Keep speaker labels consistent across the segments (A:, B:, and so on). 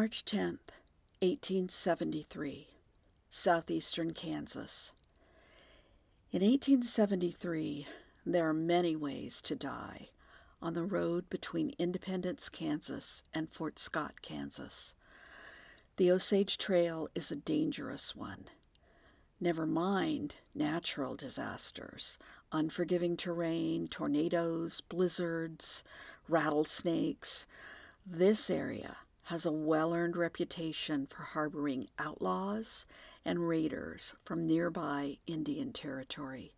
A: March 10th, 1873, southeastern Kansas. In 1873, there are many ways to die on the road between Independence, Kansas and Fort Scott, Kansas. The Osage Trail is a dangerous one. Never mind natural disasters, unforgiving terrain, tornadoes, blizzards, rattlesnakes. This area has a well earned reputation for harboring outlaws and raiders from nearby Indian territory.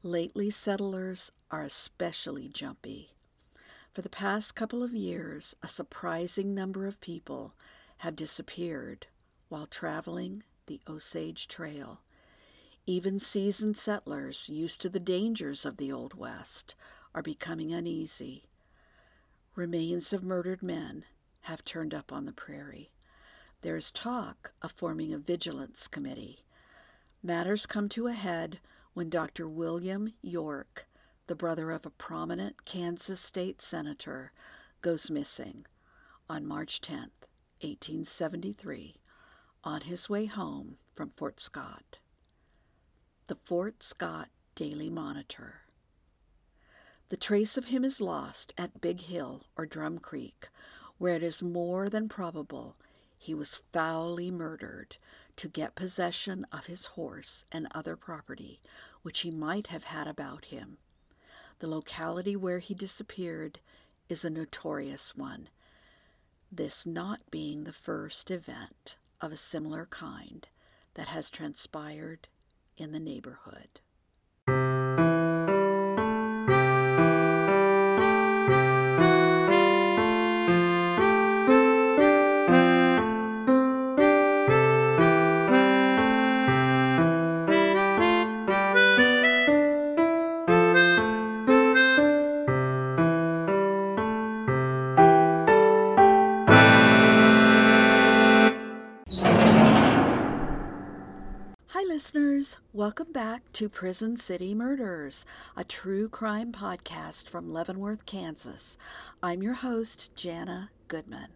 A: Lately, settlers are especially jumpy. For the past couple of years, a surprising number of people have disappeared while traveling the Osage Trail. Even seasoned settlers used to the dangers of the Old West are becoming uneasy. Remains of murdered men have turned up on the prairie. There is talk of forming a vigilance committee. Matters come to a head when Dr. William York, the brother of a prominent Kansas state senator, goes missing on March 10, 1873, on his way home from Fort Scott. The Fort Scott Daily Monitor. The trace of him is lost at Big Hill or Drum Creek, where it is more than probable he was foully murdered to get possession of his horse and other property which he might have had about him. The locality where he disappeared is a notorious one, this not being the first event of a similar kind that has transpired in the neighborhood. Welcome back to Prison City Murders, a true crime podcast from Leavenworth, Kansas. I'm your host, Jana Goodman.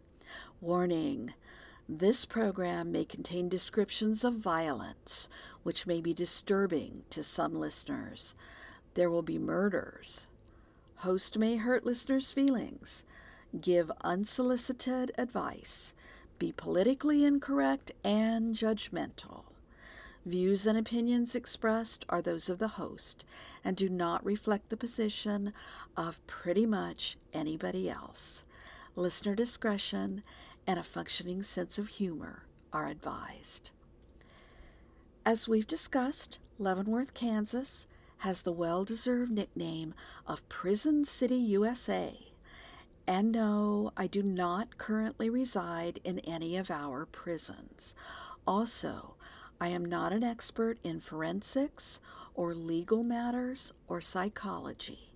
A: Warning this program may contain descriptions of violence, which may be disturbing to some listeners. There will be murders. Host may hurt listeners' feelings, give unsolicited advice, be politically incorrect and judgmental. Views and opinions expressed are those of the host and do not reflect the position of pretty much anybody else. Listener discretion and a functioning sense of humor are advised. As we've discussed, Leavenworth, Kansas has the well deserved nickname of Prison City, USA. And no, I do not currently reside in any of our prisons. Also, I am not an expert in forensics or legal matters or psychology.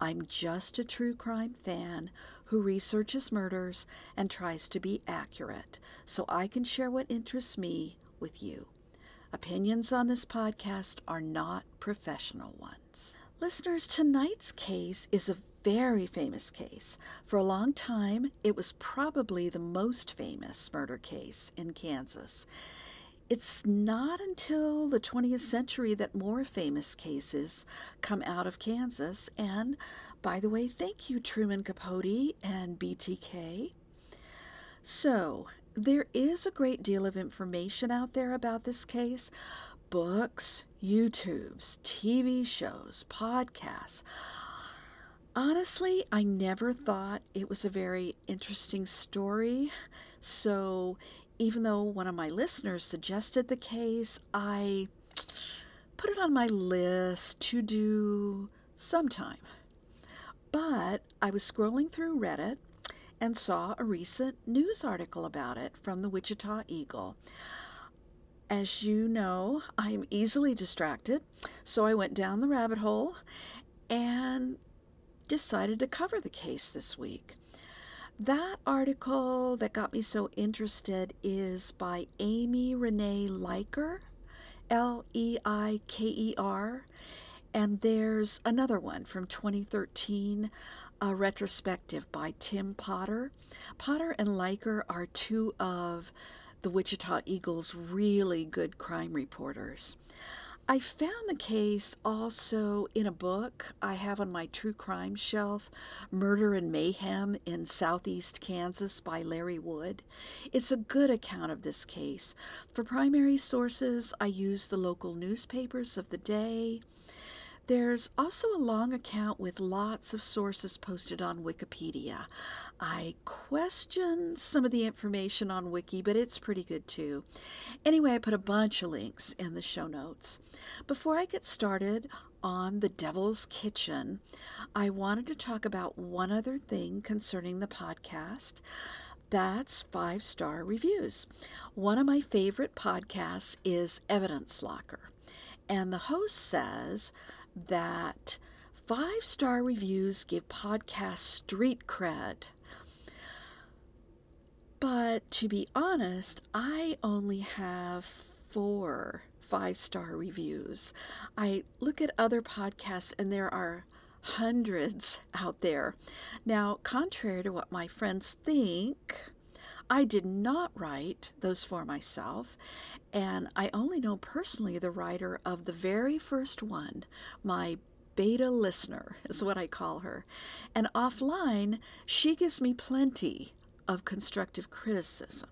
A: I'm just a true crime fan who researches murders and tries to be accurate so I can share what interests me with you. Opinions on this podcast are not professional ones. Listeners, tonight's case is a very famous case. For a long time, it was probably the most famous murder case in Kansas. It's not until the 20th century that more famous cases come out of Kansas. And by the way, thank you, Truman Capote and BTK. So, there is a great deal of information out there about this case books, YouTubes, TV shows, podcasts. Honestly, I never thought it was a very interesting story. So, even though one of my listeners suggested the case, I put it on my list to do sometime. But I was scrolling through Reddit and saw a recent news article about it from the Wichita Eagle. As you know, I'm easily distracted, so I went down the rabbit hole and decided to cover the case this week. That article that got me so interested is by Amy Renee Leiker, L E I K E R, And there's another one from 2013, a retrospective by Tim Potter. Potter and Leiker are two of the Wichita Eagle's really good crime reporters. I found the case also in a book I have on my true crime shelf, Murder and Mayhem in Southeast Kansas by Larry Wood. It's a good account of this case. For primary sources, I use the local newspapers of the day. There's also a long account with lots of sources posted on Wikipedia. I question some of the information on Wiki, but it's pretty good too. Anyway, I put a bunch of links in the show notes. Before I get started on the Devil's Kitchen, I wanted to talk about one other thing concerning the podcast. That's five star reviews. One of my favorite podcasts is Evidence Locker. And the host says, that five star reviews give podcasts street cred. But to be honest, I only have four five star reviews. I look at other podcasts and there are hundreds out there. Now, contrary to what my friends think, I did not write those for myself, and I only know personally the writer of the very first one, my beta listener is what I call her. And offline, she gives me plenty of constructive criticism.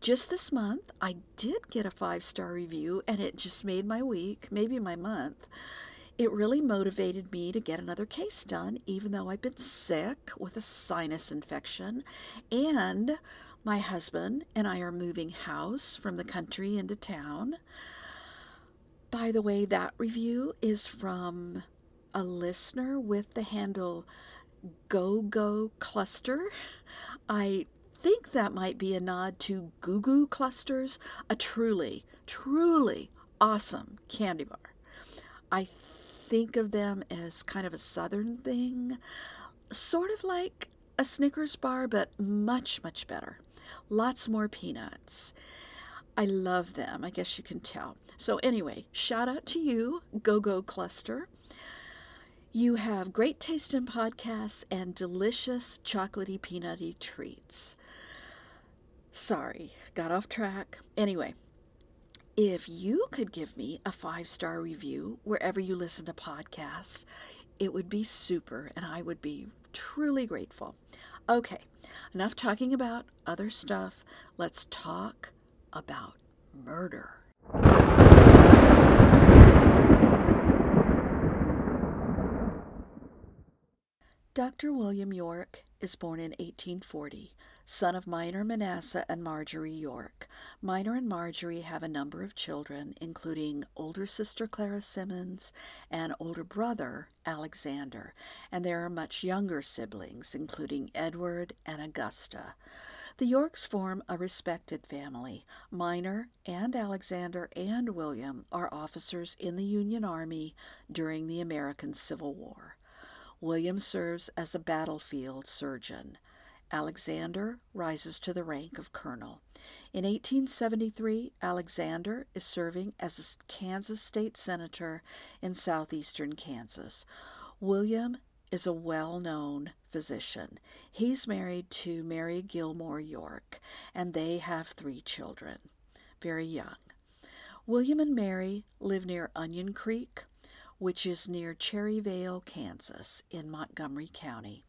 A: Just this month, I did get a five star review, and it just made my week, maybe my month. It really motivated me to get another case done, even though I've been sick with a sinus infection. And my husband and I are moving house from the country into town. By the way, that review is from a listener with the handle Go Go Cluster. I think that might be a nod to Goo Goo Clusters, a truly, truly awesome candy bar. I think of them as kind of a southern thing, sort of like a Snickers bar, but much, much better. Lots more peanuts. I love them, I guess you can tell. So, anyway, shout out to you, Go Go Cluster. You have great taste in podcasts and delicious chocolatey peanutty treats. Sorry, got off track. Anyway, if you could give me a five star review wherever you listen to podcasts, it would be super and I would be truly grateful. Okay, enough talking about other stuff. Let's talk about murder. Dr. William York is born in 1840 son of Minor Manasseh and Marjorie York. Minor and Marjorie have a number of children, including older sister Clara Simmons and older brother Alexander, and there are much younger siblings, including Edward and Augusta. The Yorks form a respected family. Minor and Alexander and William are officers in the Union Army during the American Civil War. William serves as a battlefield surgeon. Alexander rises to the rank of colonel. In 1873, Alexander is serving as a Kansas state senator in southeastern Kansas. William is a well known physician. He's married to Mary Gilmore York, and they have three children, very young. William and Mary live near Onion Creek, which is near Cherryvale, Kansas, in Montgomery County.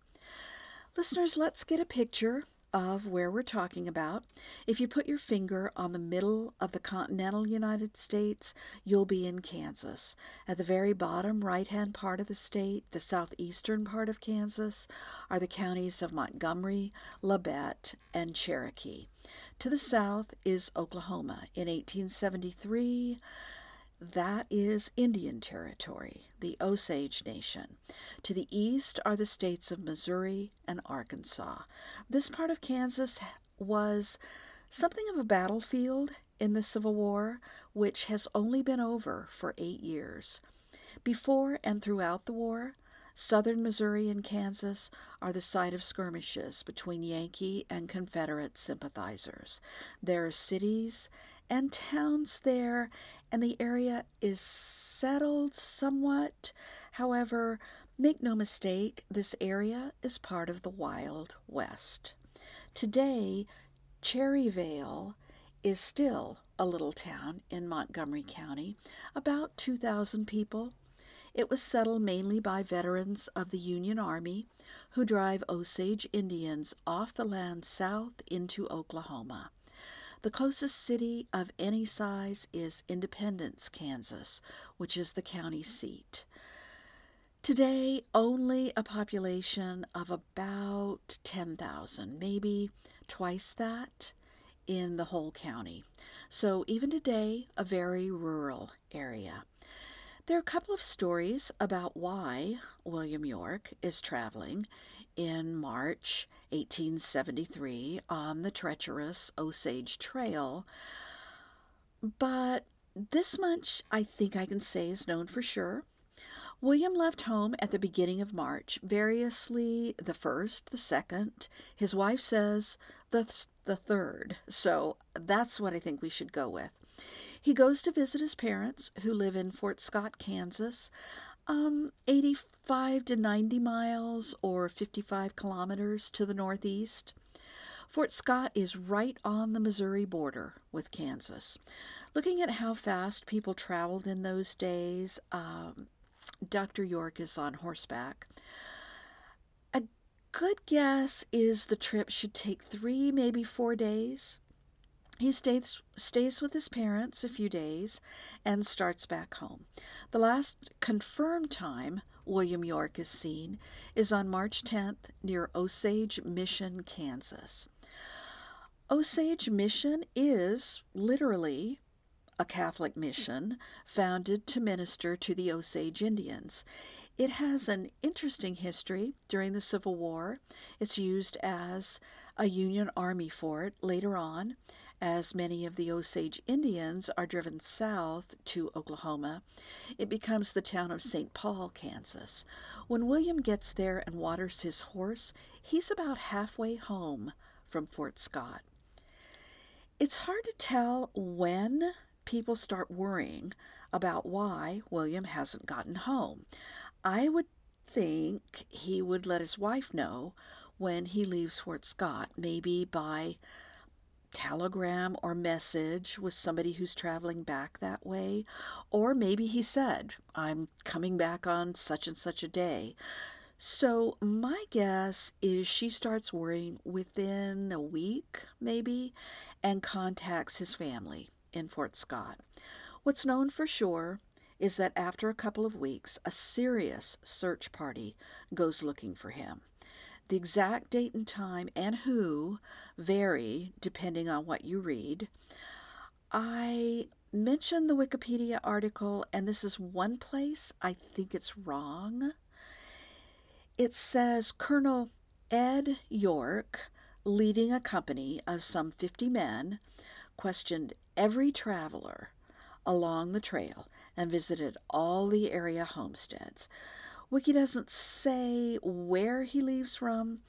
A: Listeners, let's get a picture of where we're talking about. If you put your finger on the middle of the continental United States, you'll be in Kansas. At the very bottom right hand part of the state, the southeastern part of Kansas, are the counties of Montgomery, Labette, and Cherokee. To the south is Oklahoma. In 1873, that is Indian Territory, the Osage Nation. To the east are the states of Missouri and Arkansas. This part of Kansas was something of a battlefield in the Civil War, which has only been over for eight years. Before and throughout the war, southern Missouri and Kansas are the site of skirmishes between Yankee and Confederate sympathizers. There are cities and towns there, and the area is settled somewhat. However, make no mistake, this area is part of the Wild West. Today, Cherryvale is still a little town in Montgomery County, about 2,000 people. It was settled mainly by veterans of the Union Army who drive Osage Indians off the land south into Oklahoma. The closest city of any size is Independence, Kansas, which is the county seat. Today, only a population of about 10,000, maybe twice that in the whole county. So, even today, a very rural area. There are a couple of stories about why William York is traveling in March 1873 on the treacherous Osage Trail, but this much I think I can say is known for sure. William left home at the beginning of March, variously the first, the second. His wife says the, th- the third, so that's what I think we should go with. He goes to visit his parents, who live in Fort Scott, Kansas, um, 85 to 90 miles or 55 kilometers to the northeast. Fort Scott is right on the Missouri border with Kansas. Looking at how fast people traveled in those days, um, Dr. York is on horseback. A good guess is the trip should take three, maybe four days. He stays, stays with his parents a few days and starts back home. The last confirmed time William York is seen is on March 10th near Osage Mission, Kansas. Osage Mission is literally a Catholic mission founded to minister to the Osage Indians. It has an interesting history during the Civil War. It's used as a Union Army fort later on, as many of the Osage Indians are driven south to Oklahoma, it becomes the town of St. Paul, Kansas. When William gets there and waters his horse, he's about halfway home from Fort Scott. It's hard to tell when people start worrying about why William hasn't gotten home. I would think he would let his wife know when he leaves Fort Scott, maybe by telegram or message with somebody who's traveling back that way. Or maybe he said, I'm coming back on such and such a day. So, my guess is she starts worrying within a week, maybe, and contacts his family in Fort Scott. What's known for sure is that after a couple of weeks, a serious search party goes looking for him. The exact date and time and who vary depending on what you read. I mentioned the Wikipedia article, and this is one place I think it's wrong. It says Colonel Ed York, leading a company of some 50 men, questioned every traveler along the trail and visited all the area homesteads. Wiki doesn't say where he leaves from,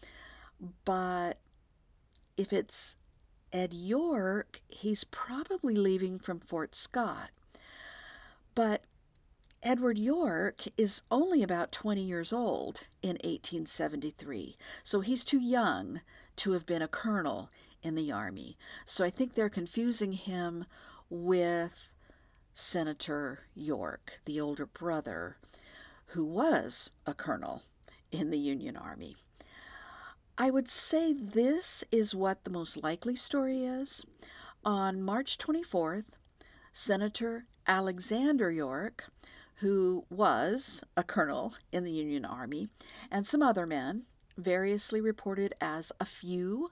A: but if it's Ed York, he's probably leaving from Fort Scott. But Edward York is only about 20 years old in 1873, so he's too young to have been a colonel in the Army. So I think they're confusing him with Senator York, the older brother who was a colonel in the Union Army. I would say this is what the most likely story is. On March 24th, Senator Alexander York, who was a colonel in the Union Army, and some other men, variously reported as a few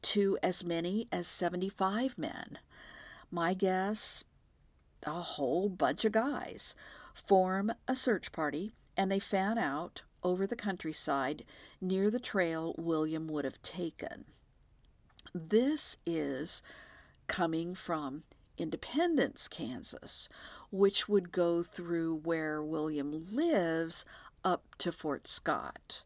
A: to as many as 75 men. My guess, a whole bunch of guys form a search party, and they fan out over the countryside near the trail William would have taken. This is coming from Independence, Kansas, which would go through where William lives up to Fort Scott.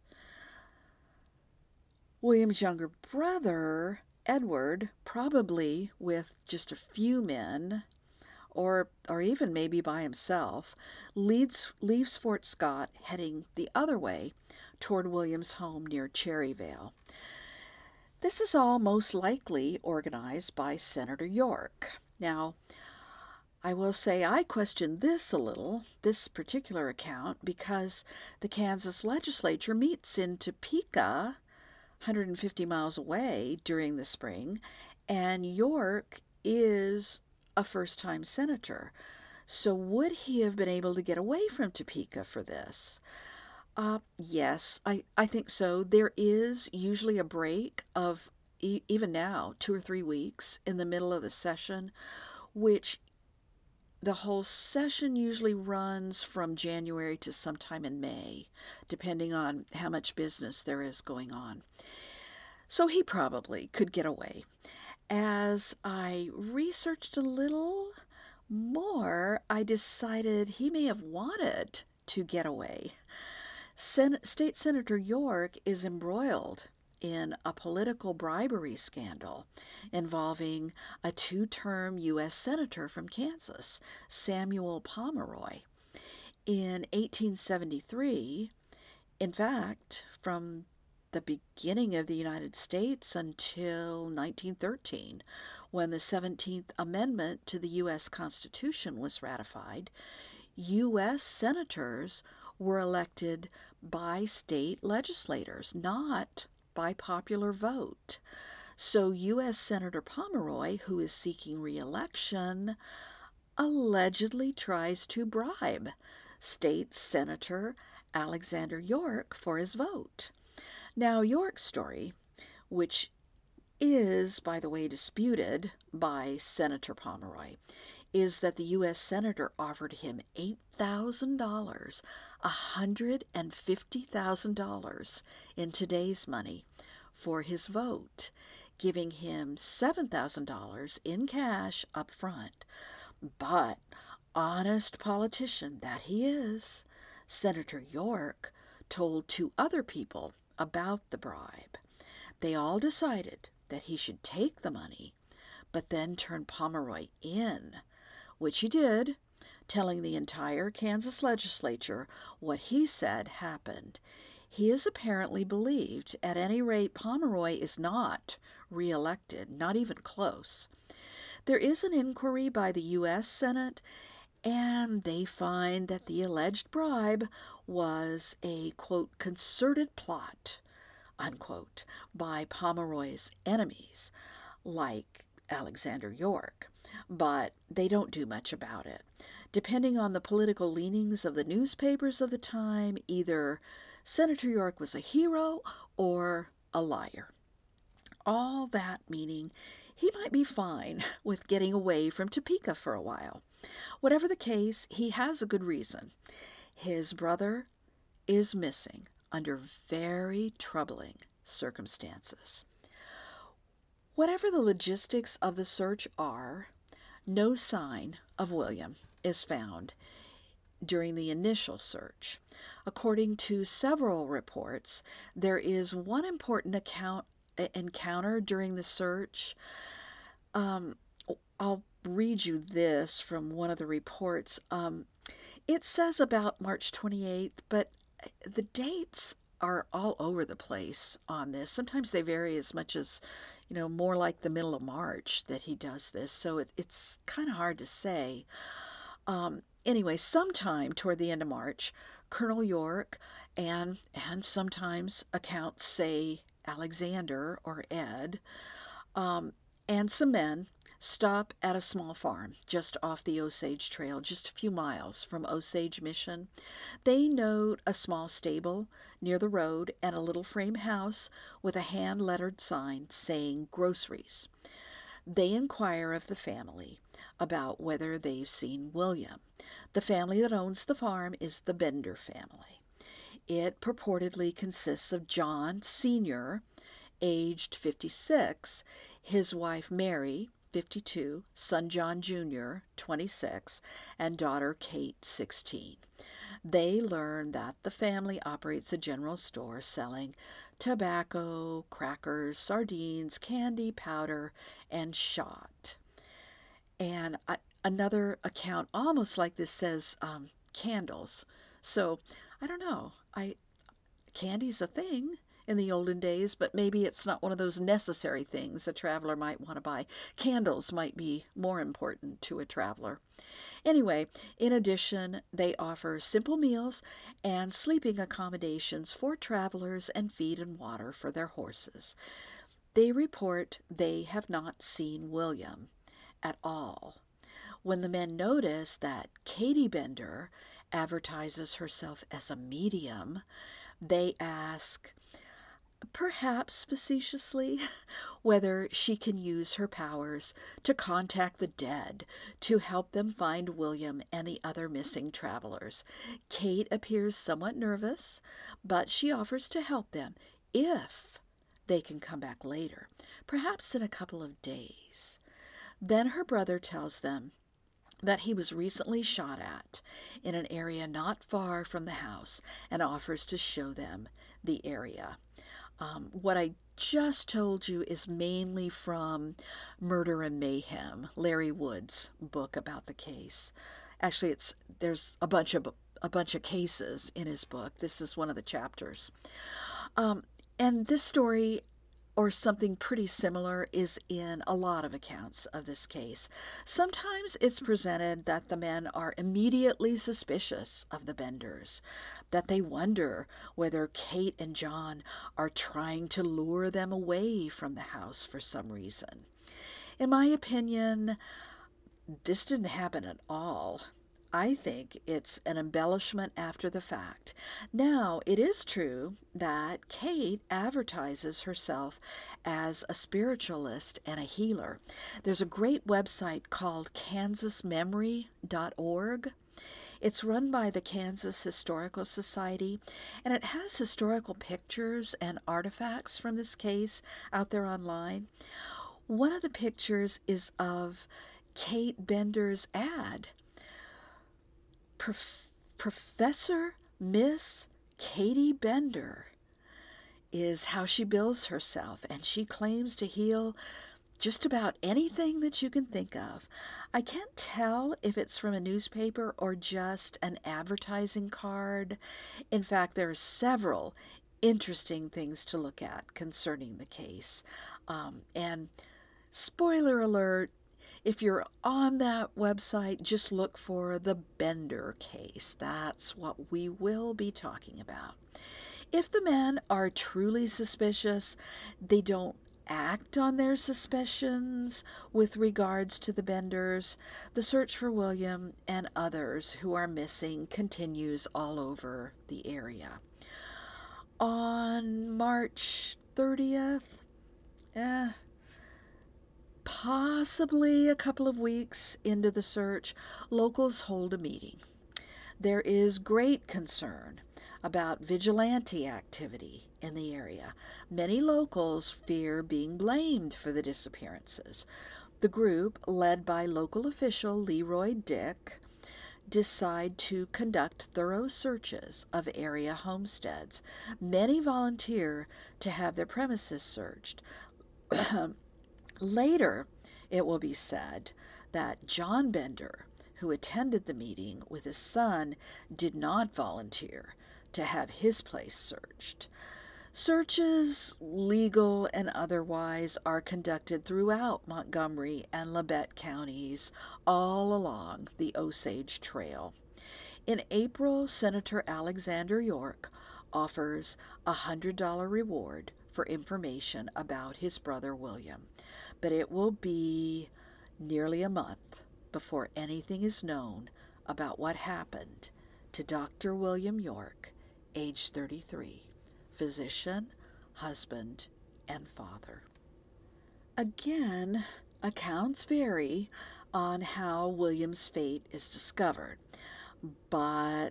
A: William's younger brother, Edward, probably with just a few men, or, or even maybe by himself, leads, leaves Fort Scott heading the other way toward William's home near Cherryvale. This is all most likely organized by Senator York. Now, I will say I question this a little, this particular account, because the Kansas legislature meets in Topeka, 150 miles away, during the spring, and York is a first time senator. So, would he have been able to get away from Topeka for this? Uh, yes, I, I think so. There is usually a break of, e- even now, two or three weeks in the middle of the session, which the whole session usually runs from January to sometime in May, depending on how much business there is going on. So he probably could get away. As I researched a little more, I decided he may have wanted to get away. Sen- State Senator York is embroiled in a political bribery scandal involving a two term U.S. Senator from Kansas, Samuel Pomeroy. In 1873, in fact, from the beginning of the United States until 1913, when the 17th Amendment to the U.S. Constitution was ratified, U.S. senators were elected by state legislators, not by popular vote. So, U.S. Senator Pomeroy, who is seeking reelection, allegedly tries to bribe State Senator Alexander York for his vote. Now, York's story, which is, by the way, disputed by Senator Pomeroy, is that the U.S. Senator offered him $8,000, $150,000 in today's money for his vote, giving him $7,000 in cash up front. But, honest politician that he is, Senator York told two other people about the bribe. They all decided that he should take the money, but then turn Pomeroy in, which he did, telling the entire Kansas legislature what he said happened. He is apparently believed, at any rate, Pomeroy is not reelected, not even close. There is an inquiry by the U.S. Senate, and they find that the alleged bribe was a, quote, concerted plot, unquote, by Pomeroy's enemies, like Alexander York. But they don't do much about it. Depending on the political leanings of the newspapers of the time, either Senator York was a hero or a liar. All that meaning he might be fine with getting away from Topeka for a while. Whatever the case, he has a good reason. His brother is missing under very troubling circumstances. Whatever the logistics of the search are, no sign of William is found during the initial search. According to several reports, there is one important account encounter during the search. Um, I'll read you this from one of the reports. Um, it says about March 28th, but the dates are all over the place on this. Sometimes they vary as much as, you know, more like the middle of March that he does this. So it, it's kind of hard to say. Um, anyway, sometime toward the end of March, Colonel York and and sometimes accounts say Alexander or Ed, um, and some men stop at a small farm just off the Osage Trail, just a few miles from Osage Mission. They note a small stable near the road and a little frame house with a hand lettered sign saying groceries. They inquire of the family about whether they've seen William. The family that owns the farm is the Bender family. It purportedly consists of John Sr., aged 56, his wife Mary, 52, son John Jr., 26, and daughter Kate, 16. They learn that the family operates a general store selling tobacco, crackers, sardines, candy, powder, and shot. And I, another account, almost like this, says um, candles. So I don't know. I candy's a thing in the olden days, but maybe it's not one of those necessary things a traveler might want to buy. Candles might be more important to a traveler. Anyway, in addition, they offer simple meals and sleeping accommodations for travelers and feed and water for their horses. They report they have not seen William at all. When the men notice that Katie Bender advertises herself as a medium, they ask, perhaps facetiously, whether she can use her powers to contact the dead to help them find William and the other missing travelers. Kate appears somewhat nervous, but she offers to help them if they can come back later, perhaps in a couple of days. Then her brother tells them that he was recently shot at in an area not far from the house and offers to show them the area. Um, what I just told you is mainly from Murder and Mayhem, Larry Wood's book about the case. Actually, it's there's a bunch of a bunch of cases in his book. This is one of the chapters. Um, and this story or something pretty similar is in a lot of accounts of this case. Sometimes it's presented that the men are immediately suspicious of the Benders, that they wonder whether Kate and John are trying to lure them away from the house for some reason. In my opinion, this didn't happen at all. I think it's an embellishment after the fact. Now, it is true that Kate advertises herself as a spiritualist and a healer. There's a great website called kansasmemory.org. It's run by the Kansas Historical Society, and it has historical pictures and artifacts from this case out there online. One of the pictures is of Kate Bender's ad Prof- Professor Miss Katie Bender is how she bills herself, and she claims to heal just about anything that you can think of. I can't tell if it's from a newspaper or just an advertising card. In fact, there are several interesting things to look at concerning the case. Um, and spoiler alert, if you're on that website, just look for the Bender case. That's what we will be talking about. If the men are truly suspicious, they don't act on their suspicions with regards to the Benders. The search for William and others who are missing continues all over the area. On March 30th, eh, Possibly a couple of weeks into the search, locals hold a meeting. There is great concern about vigilante activity in the area. Many locals fear being blamed for the disappearances. The group, led by local official Leroy Dick, decide to conduct thorough searches of area homesteads. Many volunteer to have their premises searched. Later, it will be said that John Bender, who attended the meeting with his son, did not volunteer to have his place searched. Searches, legal and otherwise, are conducted throughout Montgomery and Labette counties all along the Osage Trail. In April, Senator Alexander York offers a $100 reward for information about his brother William but it will be nearly a month before anything is known about what happened to Dr. William York, age 33, physician, husband, and father. Again, accounts vary on how William's fate is discovered, but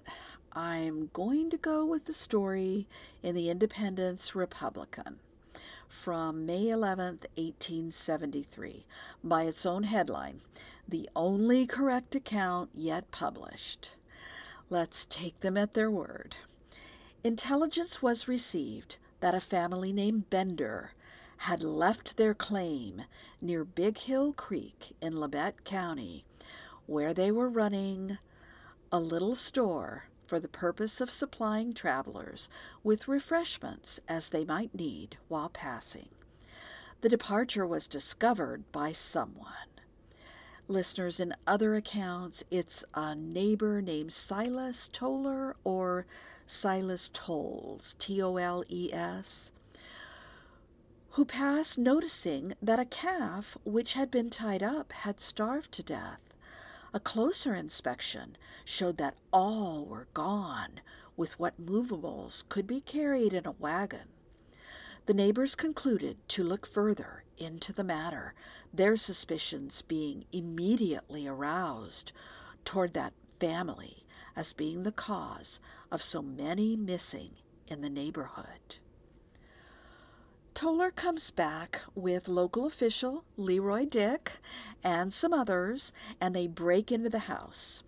A: I'm going to go with the story in the Independence Republican from May 11, 1873, by its own headline, the only correct account yet published. Let's take them at their word. Intelligence was received that a family named Bender had left their claim near Big Hill Creek in Labette County where they were running a little store for the purpose of supplying travelers with refreshments as they might need while passing. The departure was discovered by someone. Listeners, in other accounts, it's a neighbor named Silas Toller or Silas Toles, T O L E S, who passed noticing that a calf which had been tied up had starved to death. A closer inspection showed that all were gone, with what movables could be carried in a wagon. The neighbors concluded to look further into the matter, their suspicions being immediately aroused toward that family as being the cause of so many missing in the neighborhood. Toller comes back with local official Leroy Dick and some others, and they break into the house.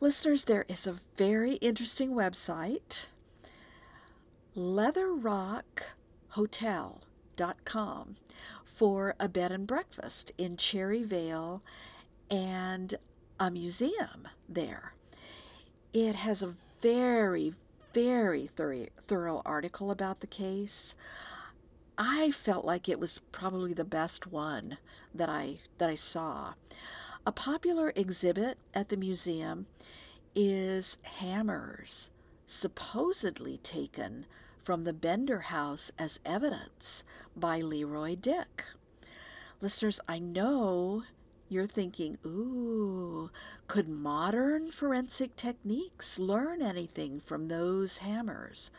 A: Listeners, there is a very interesting website, leatherockhotel.com, for a bed and breakfast in Cherryvale and a museum there. It has a very, very thorough, article about the case. I felt like it was probably the best one that I that I saw. A popular exhibit at the museum is hammers supposedly taken from the Bender house as evidence by Leroy Dick. Listeners, I know you're thinking, ooh, could modern forensic techniques learn anything from those hammers?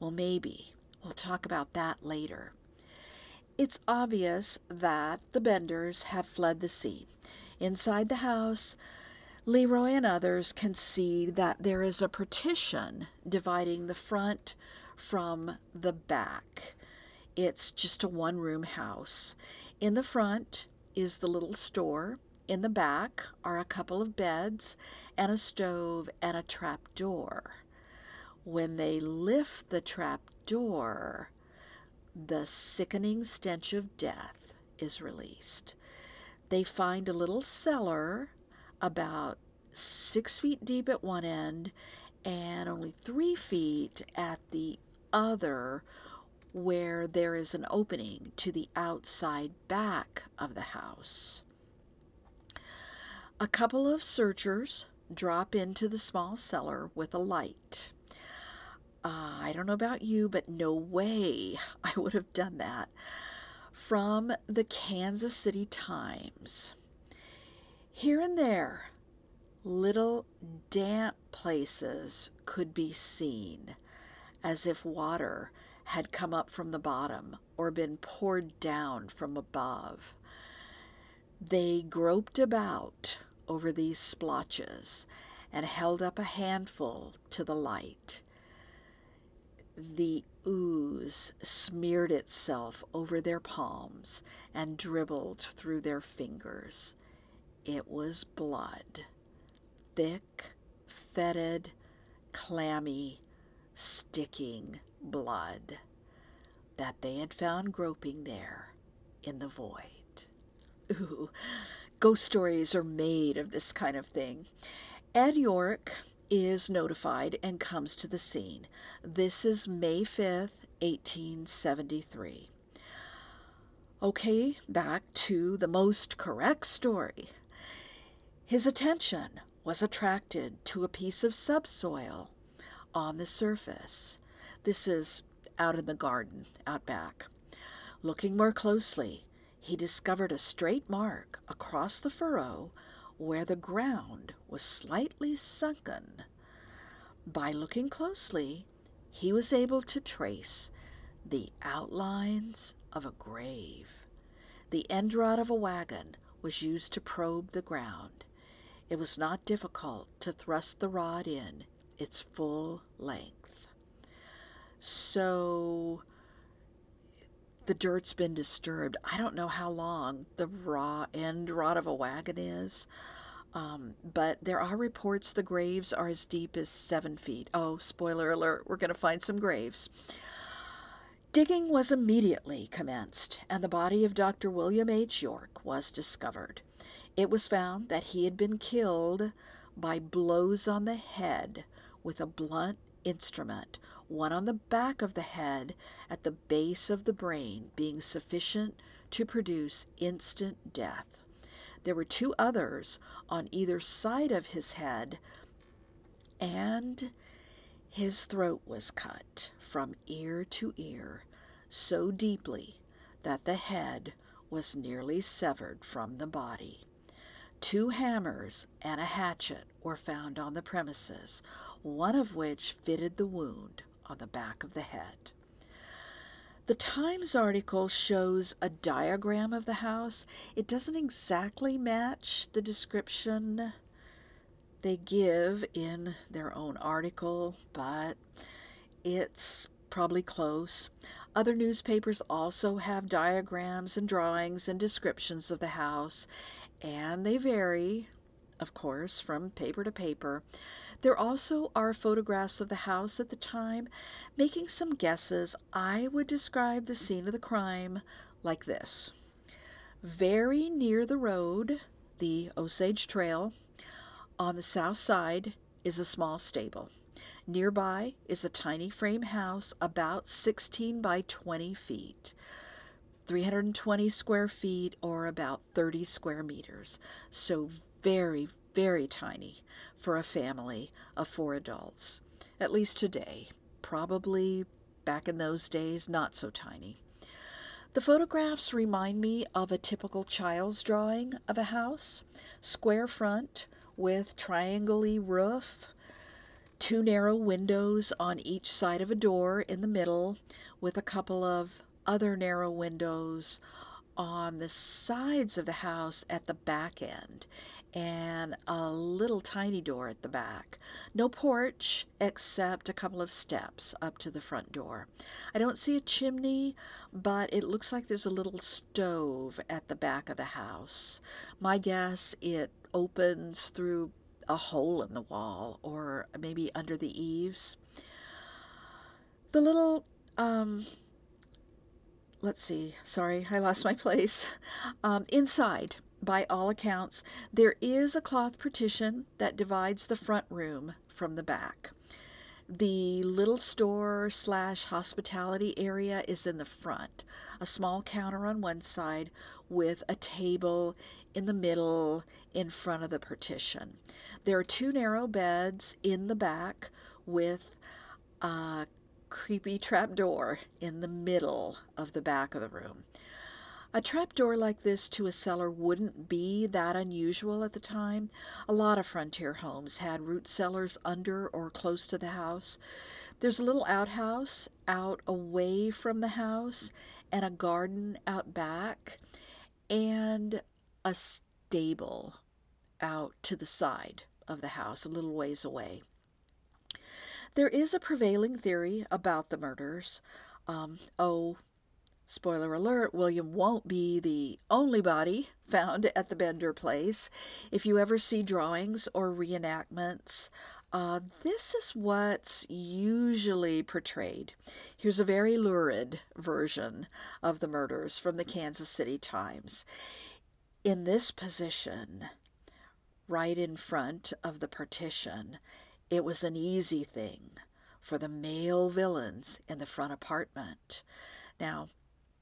A: Well, maybe. We'll talk about that later. It's obvious that the Benders have fled the scene. Inside the house, Leroy and others can see that there is a partition dividing the front from the back. It's just a one room house. In the front, is the little store. In the back are a couple of beds and a stove and a trap door. When they lift the trap door, the sickening stench of death is released. They find a little cellar about six feet deep at one end and only three feet at the other where there is an opening to the outside back of the house. A couple of searchers drop into the small cellar with a light. Uh, I don't know about you, but no way I would have done that. From the Kansas City Times. Here and there, little damp places could be seen, as if water had come up from the bottom or been poured down from above. They groped about over these splotches and held up a handful to the light. The ooze smeared itself over their palms and dribbled through their fingers. It was blood. Thick, fetid, clammy, sticking blood that they had found groping there in the void. Ooh, ghost stories are made of this kind of thing. Ed York is notified and comes to the scene. This is May 5th, 1873. Okay, back to the most correct story. His attention was attracted to a piece of subsoil on the surface. This is out in the garden, out back. Looking more closely, he discovered a straight mark across the furrow where the ground was slightly sunken. By looking closely, he was able to trace the outlines of a grave. The end rod of a wagon was used to probe the ground. It was not difficult to thrust the rod in its full length. So the dirt's been disturbed. I don't know how long the raw end rod of a wagon is, um, but there are reports the graves are as deep as seven feet. Oh, spoiler alert, we're going to find some graves. Digging was immediately commenced, and the body of Dr. William H. York was discovered. It was found that he had been killed by blows on the head with a blunt instrument, one on the back of the head at the base of the brain, being sufficient to produce instant death. There were two others on either side of his head, and his throat was cut from ear to ear so deeply that the head was nearly severed from the body. Two hammers and a hatchet were found on the premises, one of which fitted the wound on the back of the head. The Times article shows a diagram of the house. It doesn't exactly match the description they give in their own article, but it's probably close. Other newspapers also have diagrams and drawings and descriptions of the house, and they vary, of course, from paper to paper. There also are photographs of the house at the time. Making some guesses, I would describe the scene of the crime like this Very near the road, the Osage Trail, on the south side is a small stable. Nearby is a tiny frame house about 16 by 20 feet. 320 square feet or about 30 square meters. So, very, very tiny for a family of four adults, at least today. Probably back in those days, not so tiny. The photographs remind me of a typical child's drawing of a house square front with triangle roof, two narrow windows on each side of a door in the middle, with a couple of other narrow windows on the sides of the house at the back end and a little tiny door at the back. No porch except a couple of steps up to the front door. I don't see a chimney, but it looks like there's a little stove at the back of the house. My guess it opens through a hole in the wall or maybe under the eaves. The little um, let's see, sorry, I lost my place. Um, inside, by all accounts, there is a cloth partition that divides the front room from the back. The little store slash hospitality area is in the front, a small counter on one side with a table in the middle in front of the partition. There are two narrow beds in the back with a creepy trap door in the middle of the back of the room. A trap door like this to a cellar wouldn't be that unusual at the time. A lot of frontier homes had root cellars under or close to the house. There's a little outhouse out away from the house and a garden out back and a stable out to the side of the house, a little ways away. There is a prevailing theory about the murders. Um, oh, Spoiler alert William won't be the only body found at the Bender place. If you ever see drawings or reenactments, uh, this is what's usually portrayed. Here's a very lurid version of the murders from the Kansas City Times. In this position, right in front of the partition, it was an easy thing for the male villains in the front apartment. Now,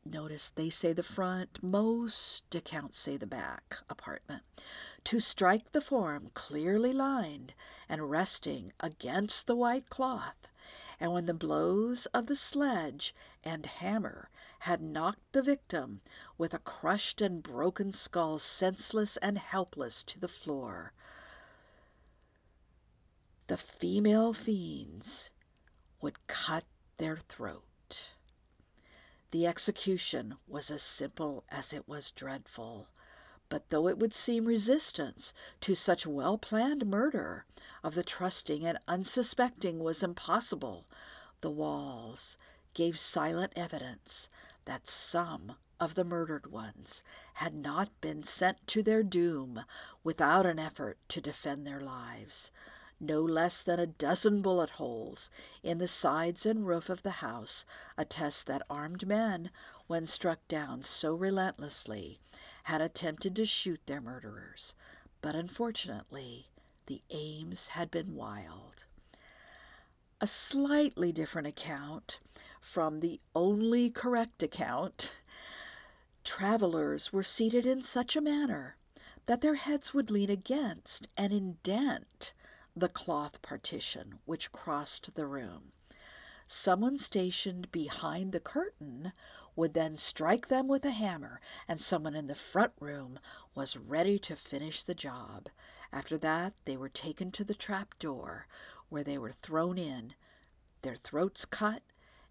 A: Notice they say the front, most accounts say the back apartment. To strike the form clearly lined and resting against the white cloth, and when the blows of the sledge and hammer had knocked the victim with a crushed and broken skull senseless and helpless to the floor, the female fiends would cut their throat. The execution was as simple as it was dreadful. But though it would seem resistance to such well planned murder of the trusting and unsuspecting was impossible, the walls gave silent evidence that some of the murdered ones had not been sent to their doom without an effort to defend their lives. No less than a dozen bullet holes in the sides and roof of the house attest that armed men, when struck down so relentlessly, had attempted to shoot their murderers, but unfortunately, the aims had been wild. A slightly different account from the only correct account travelers were seated in such a manner that their heads would lean against and indent the cloth partition which crossed the room. Someone stationed behind the curtain would then strike them with a hammer, and someone in the front room was ready to finish the job. After that, they were taken to the trap door, where they were thrown in, their throats cut,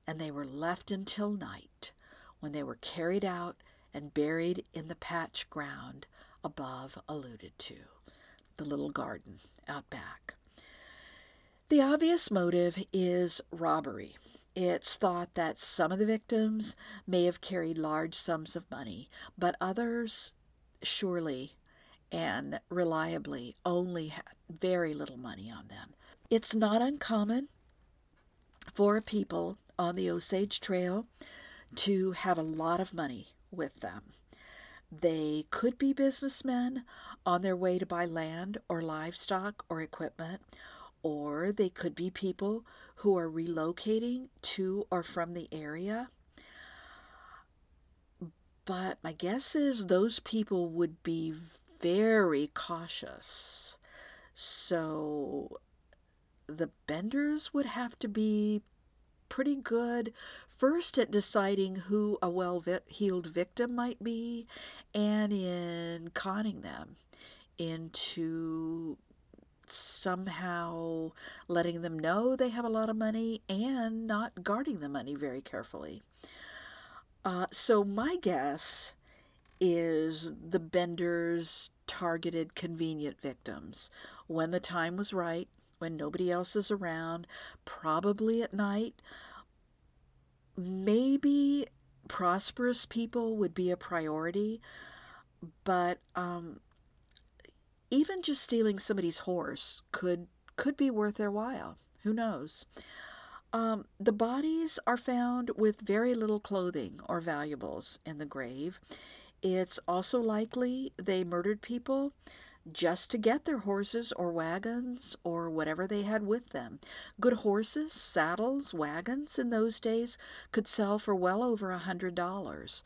A: and they were left until night, when they were carried out and buried in the patch ground above alluded to, the little garden out back. The obvious motive is robbery. It's thought that some of the victims may have carried large sums of money, but others surely and reliably only had very little money on them. It's not uncommon for people on the Osage Trail to have a lot of money with them. They could be businessmen on their way to buy land or livestock or equipment, or they could be people who are relocating to or from the area. But my guess is those people would be very cautious. So the benders would have to be pretty good first at deciding who a well heeled victim might be and in conning them into somehow letting them know they have a lot of money and not guarding the money very carefully. Uh, so, my guess is the benders targeted convenient victims when the time was right, when nobody else is around, probably at night. Maybe prosperous people would be a priority, but um, even just stealing somebody's horse could could be worth their while. Who knows? Um, the bodies are found with very little clothing or valuables in the grave. It's also likely they murdered people just to get their horses or wagons or whatever they had with them. Good horses, saddles, wagons in those days could sell for well over a hundred dollars.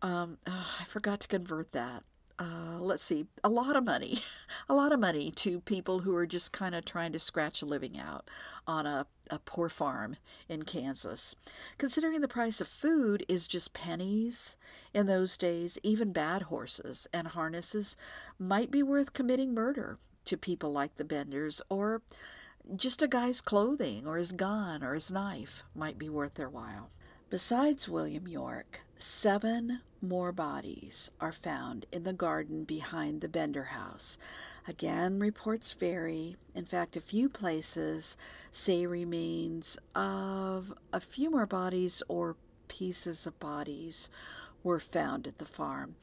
A: Um, oh, I forgot to convert that uh, let's see, a lot of money, a lot of money to people who are just kind of trying to scratch a living out on a, a poor farm in Kansas. Considering the price of food is just pennies in those days, even bad horses and harnesses might be worth committing murder to people like the Benders, or just a guy's clothing or his gun or his knife might be worth their while. Besides William York, seven more bodies are found in the garden behind the Bender house. Again, reports vary. In fact, a few places say remains of a few more bodies or pieces of bodies were found at the farm.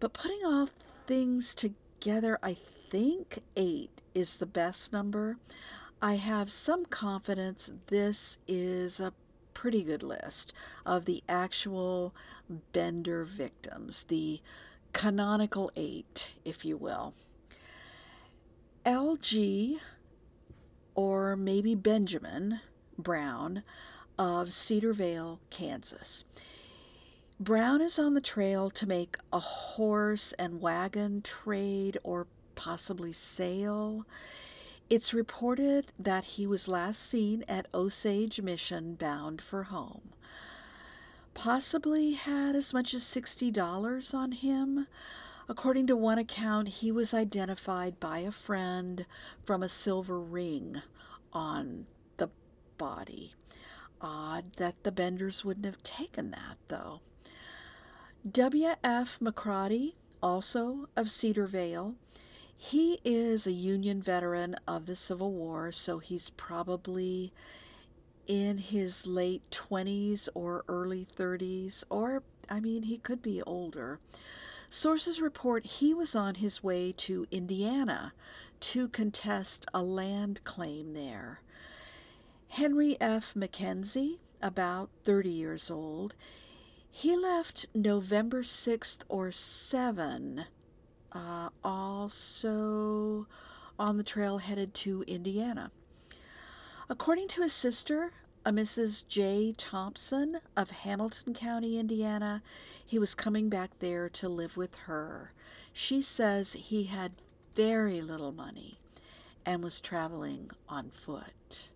A: But putting all things together, I think eight is the best number. I have some confidence this is a pretty good list of the actual Bender victims, the canonical eight, if you will. LG, or maybe Benjamin Brown of Cedarvale, Kansas. Brown is on the trail to make a horse and wagon trade or possibly sale. It's reported that he was last seen at Osage Mission bound for home. Possibly had as much as $60 on him. According to one account, he was identified by a friend from a silver ring on the body. Odd that the Benders wouldn't have taken that, though. W.F. McCrotty, also of Cedar Vale, he is a Union veteran of the Civil War, so he's probably in his late 20s or early 30s, or, I mean, he could be older. Sources report he was on his way to Indiana to contest a land claim there. Henry F. McKenzie, about 30 years old, He left November 6th or 7, uh, also on the trail headed to Indiana. According to his sister, a Mrs. J. Thompson of Hamilton County, Indiana, he was coming back there to live with her. She says he had very little money and was traveling on foot.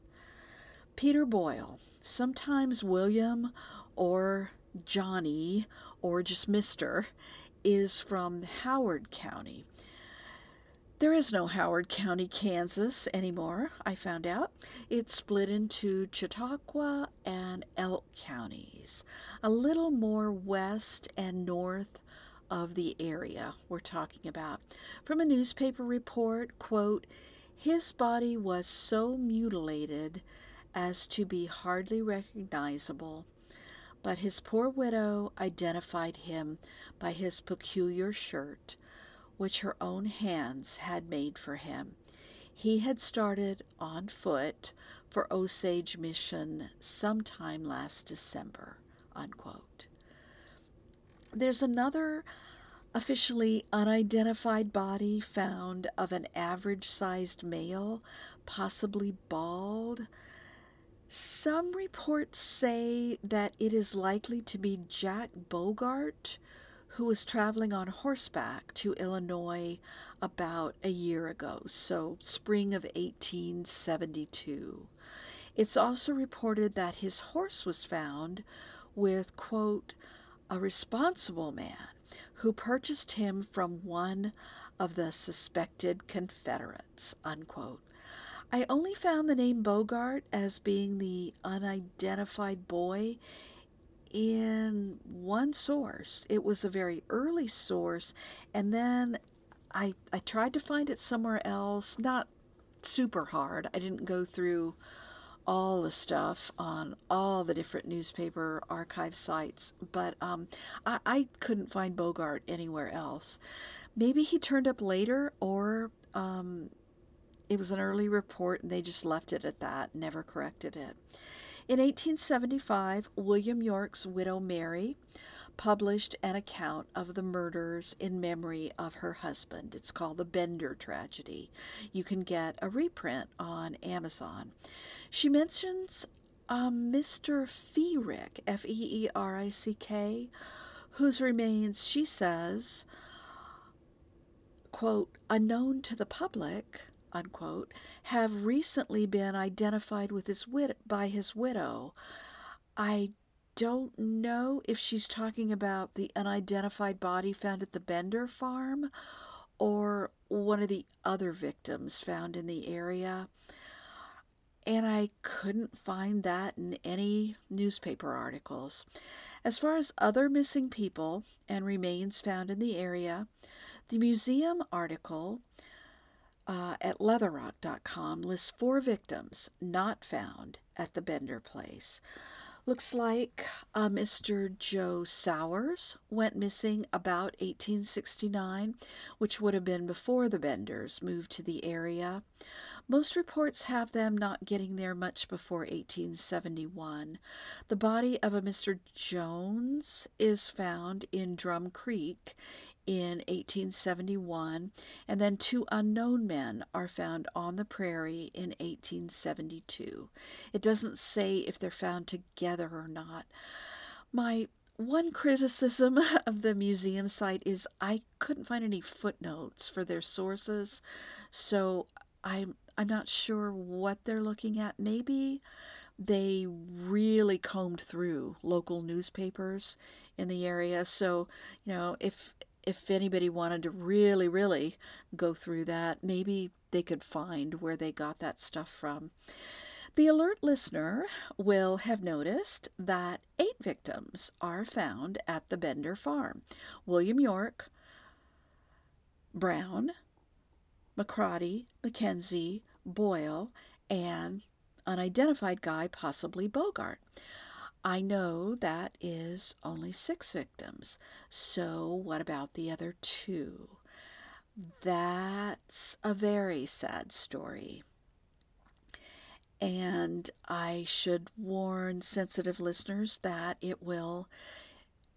A: Peter Boyle, sometimes William or Johnny or just Mr., is from Howard County. There is no Howard County, Kansas anymore, I found out. It's split into Chautauqua and Elk counties, a little more west and north of the area we're talking about. From a newspaper report, quote, his body was so mutilated as to be hardly recognizable, but his poor widow identified him by his peculiar shirt which her own hands had made for him. He had started on foot for Osage Mission sometime last December. Unquote. There's another officially unidentified body found of an average sized male, possibly bald. Some reports say that it is likely to be Jack Bogart, who was traveling on horseback to Illinois about a year ago, so spring of 1872. It's also reported that his horse was found with, quote, a responsible man who purchased him from one of the suspected Confederates, unquote. I only found the name Bogart as being the unidentified boy in one source. It was a very early source, and then I I tried to find it somewhere else. Not super hard. I didn't go through all the stuff on all the different newspaper archive sites, but um, I, I couldn't find Bogart anywhere else. Maybe he turned up later, or um, it was an early report and they just left it at that, never corrected it. In 1875, William York's widow Mary published an account of the murders in memory of her husband. It's called The Bender Tragedy. You can get a reprint on Amazon. She mentions um, Mr. Feerick, F E E R I C K, whose remains, she says, quote, unknown to the public, unquote, have recently been identified with his wid- by his widow. I don't know if she's talking about the unidentified body found at the Bender farm or one of the other victims found in the area. And I couldn't find that in any newspaper articles. As far as other missing people and remains found in the area, the museum article uh, at leatherrock.com lists four victims not found at the Bender place. Looks like uh, Mr. Joe Sowers went missing about 1869, which would have been before the Benders moved to the area. Most reports have them not getting there much before 1871. The body of a Mr. Jones is found in Drum Creek in 1871, and then two unknown men are found on the prairie in 1872. It doesn't say if they're found together or not. My one criticism of the museum site is I couldn't find any footnotes for their sources, so I'm I'm not sure what they're looking at. Maybe they really combed through local newspapers in the area. So, you know, if if anybody wanted to really, really go through that, maybe they could find where they got that stuff from. The alert listener will have noticed that eight victims are found at the Bender farm William York, Brown, McCrotty, McKenzie, Boyle, and unidentified guy, possibly Bogart. I know that is only six victims. So, what about the other two? That's a very sad story. And I should warn sensitive listeners that it will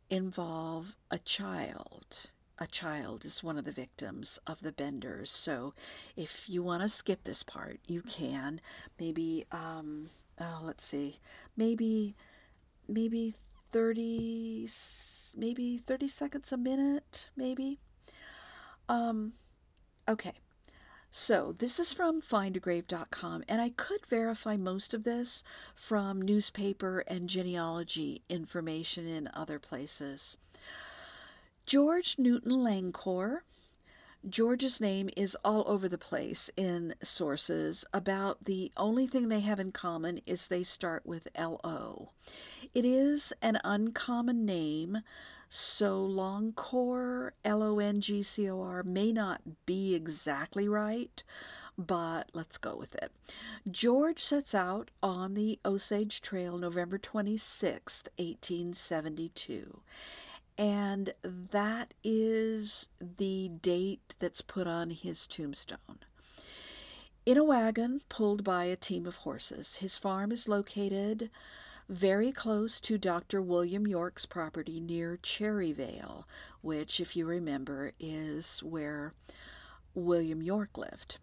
A: involve a child. A child is one of the victims of the benders. So if you want to skip this part, you can. Maybe, um, oh, let's see, maybe, maybe 30, maybe 30 seconds a minute, maybe. Um, okay. So, this is from findagrave.com, and I could verify most of this from newspaper and genealogy information in other places. George Newton Longcor. George's name is all over the place in sources. About the only thing they have in common is they start with LO. It is an uncommon name, so Longcor, L O N G C O R, may not be exactly right, but let's go with it. George sets out on the Osage Trail November 26, 1872. And that is the date that's put on his tombstone. In a wagon pulled by a team of horses, his farm is located very close to Dr. William York's property near Cherryvale, which, if you remember, is where William York lived.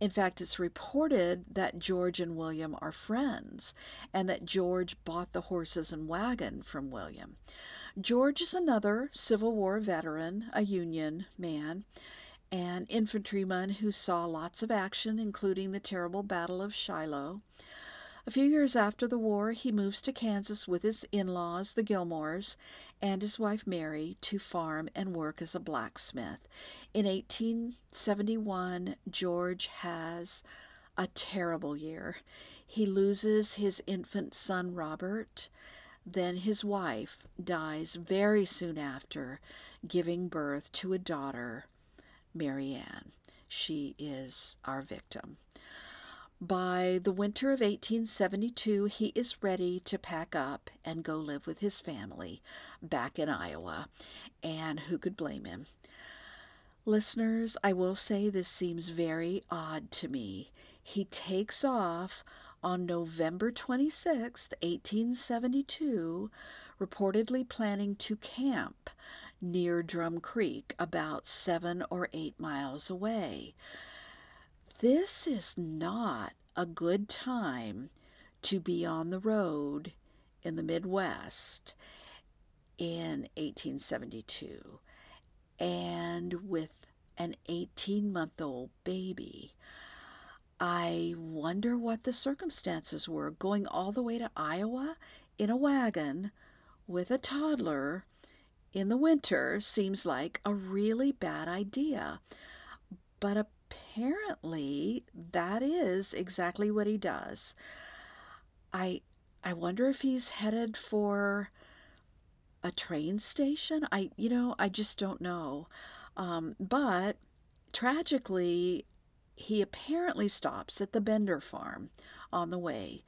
A: In fact, it's reported that George and William are friends and that George bought the horses and wagon from William. George is another Civil War veteran, a Union man, an infantryman who saw lots of action, including the terrible Battle of Shiloh. A few years after the war, he moves to Kansas with his in laws, the Gilmores, and his wife Mary to farm and work as a blacksmith. In 1871, George has a terrible year. He loses his infant son Robert. Then his wife dies very soon after, giving birth to a daughter, Marianne. She is our victim. By the winter of 1872, he is ready to pack up and go live with his family back in Iowa. And who could blame him? Listeners, I will say this seems very odd to me. He takes off on November 26, 1872, reportedly planning to camp near Drum Creek, about seven or eight miles away this is not a good time to be on the road in the Midwest in 1872 and with an 18 month old baby. I wonder what the circumstances were going all the way to Iowa in a wagon with a toddler in the winter seems like a really bad idea. But apparently that is exactly what he does. I I wonder if he's headed for a train station. I you know, I just don't know. Um, but tragically, he apparently stops at the Bender farm on the way.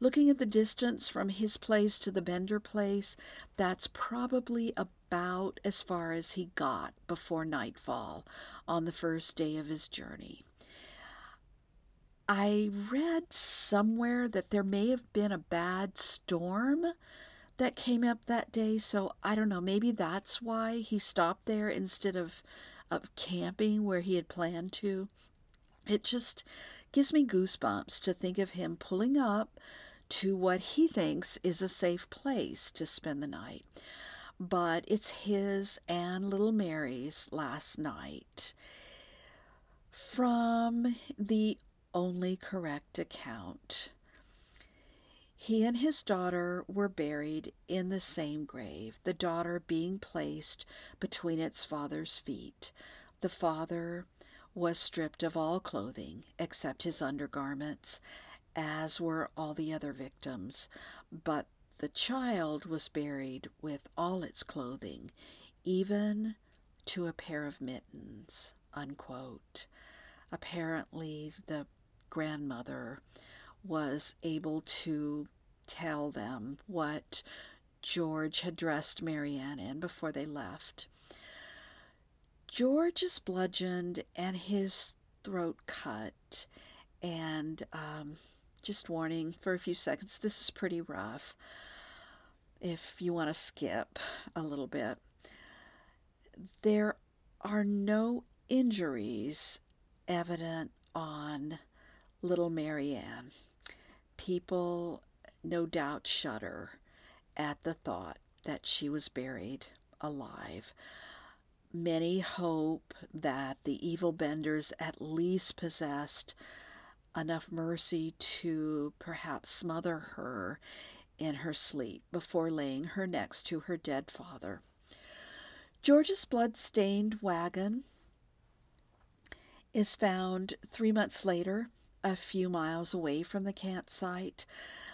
A: Looking at the distance from his place to the Bender place, that's probably about as far as he got before nightfall on the first day of his journey. I read somewhere that there may have been a bad storm that came up that day, so I don't know, maybe that's why he stopped there instead of of camping where he had planned to. It just gives me goosebumps to think of him pulling up to what he thinks is a safe place to spend the night. But it's his and little Mary's last night. From the only correct account, he and his daughter were buried in the same grave, the daughter being placed between its father's feet. The father was stripped of all clothing except his undergarments, as were all the other victims, but the child was buried with all its clothing, even to a pair of mittens. Unquote. Apparently, the grandmother was able to tell them what George had dressed Marianne in before they left. George is bludgeoned and his throat cut. And um, just warning for a few seconds, this is pretty rough. if you want to skip a little bit. There are no injuries evident on little Marianne. People no doubt shudder at the thought that she was buried alive. Many hope that the evil benders at least possessed enough mercy to perhaps smother her in her sleep before laying her next to her dead father. George's blood-stained wagon is found three months later, a few miles away from the campsite.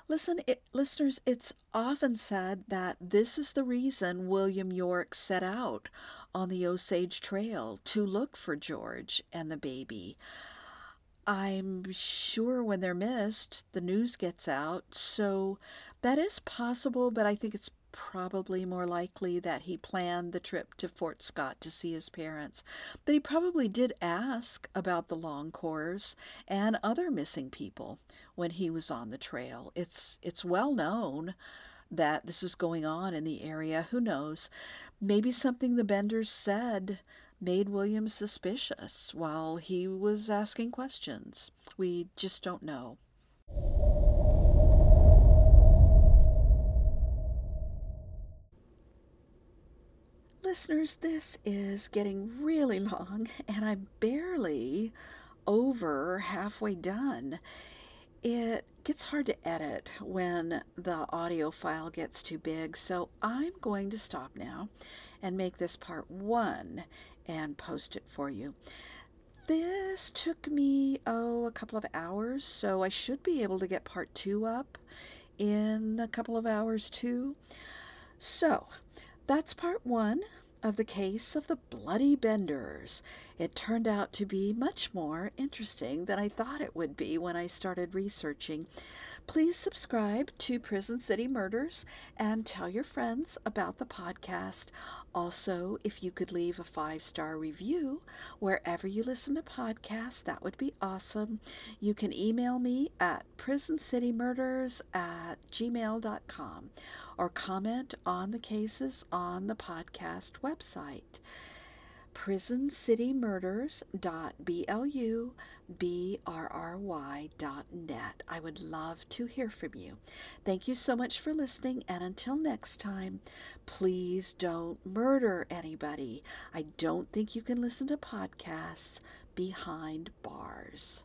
A: Listen, it, listeners, it's often said that this is the reason William York set out on the Osage Trail to look for George and the baby. I'm sure when they're missed, the news gets out, so that is possible, but I think it's probably more likely that he planned the trip to Fort Scott to see his parents. But he probably did ask about the Longcors and other missing people when he was on the trail. It's it's well known that this is going on in the area. Who knows? Maybe something the Benders said made William suspicious while he was asking questions. We just don't know. Listeners, this is getting really long, and I'm barely over halfway done. It gets hard to edit when the audio file gets too big, so I'm going to stop now and make this part one and post it for you. This took me, oh, a couple of hours, so I should be able to get part two up in a couple of hours too. So, that's part one of the case of the Bloody Benders. It turned out to be much more interesting than I thought it would be when I started researching. Please subscribe to Prison City Murders and tell your friends about the podcast. Also, if you could leave a five star review wherever you listen to podcasts, that would be awesome. You can email me at prisoncitymurders at gmail.com or comment on the cases on the podcast website prisoncitymurders.blubrry.net. I would love to hear from you. Thank you so much for listening, and until next time, please don't murder anybody. I don't think you can listen to podcasts behind bars.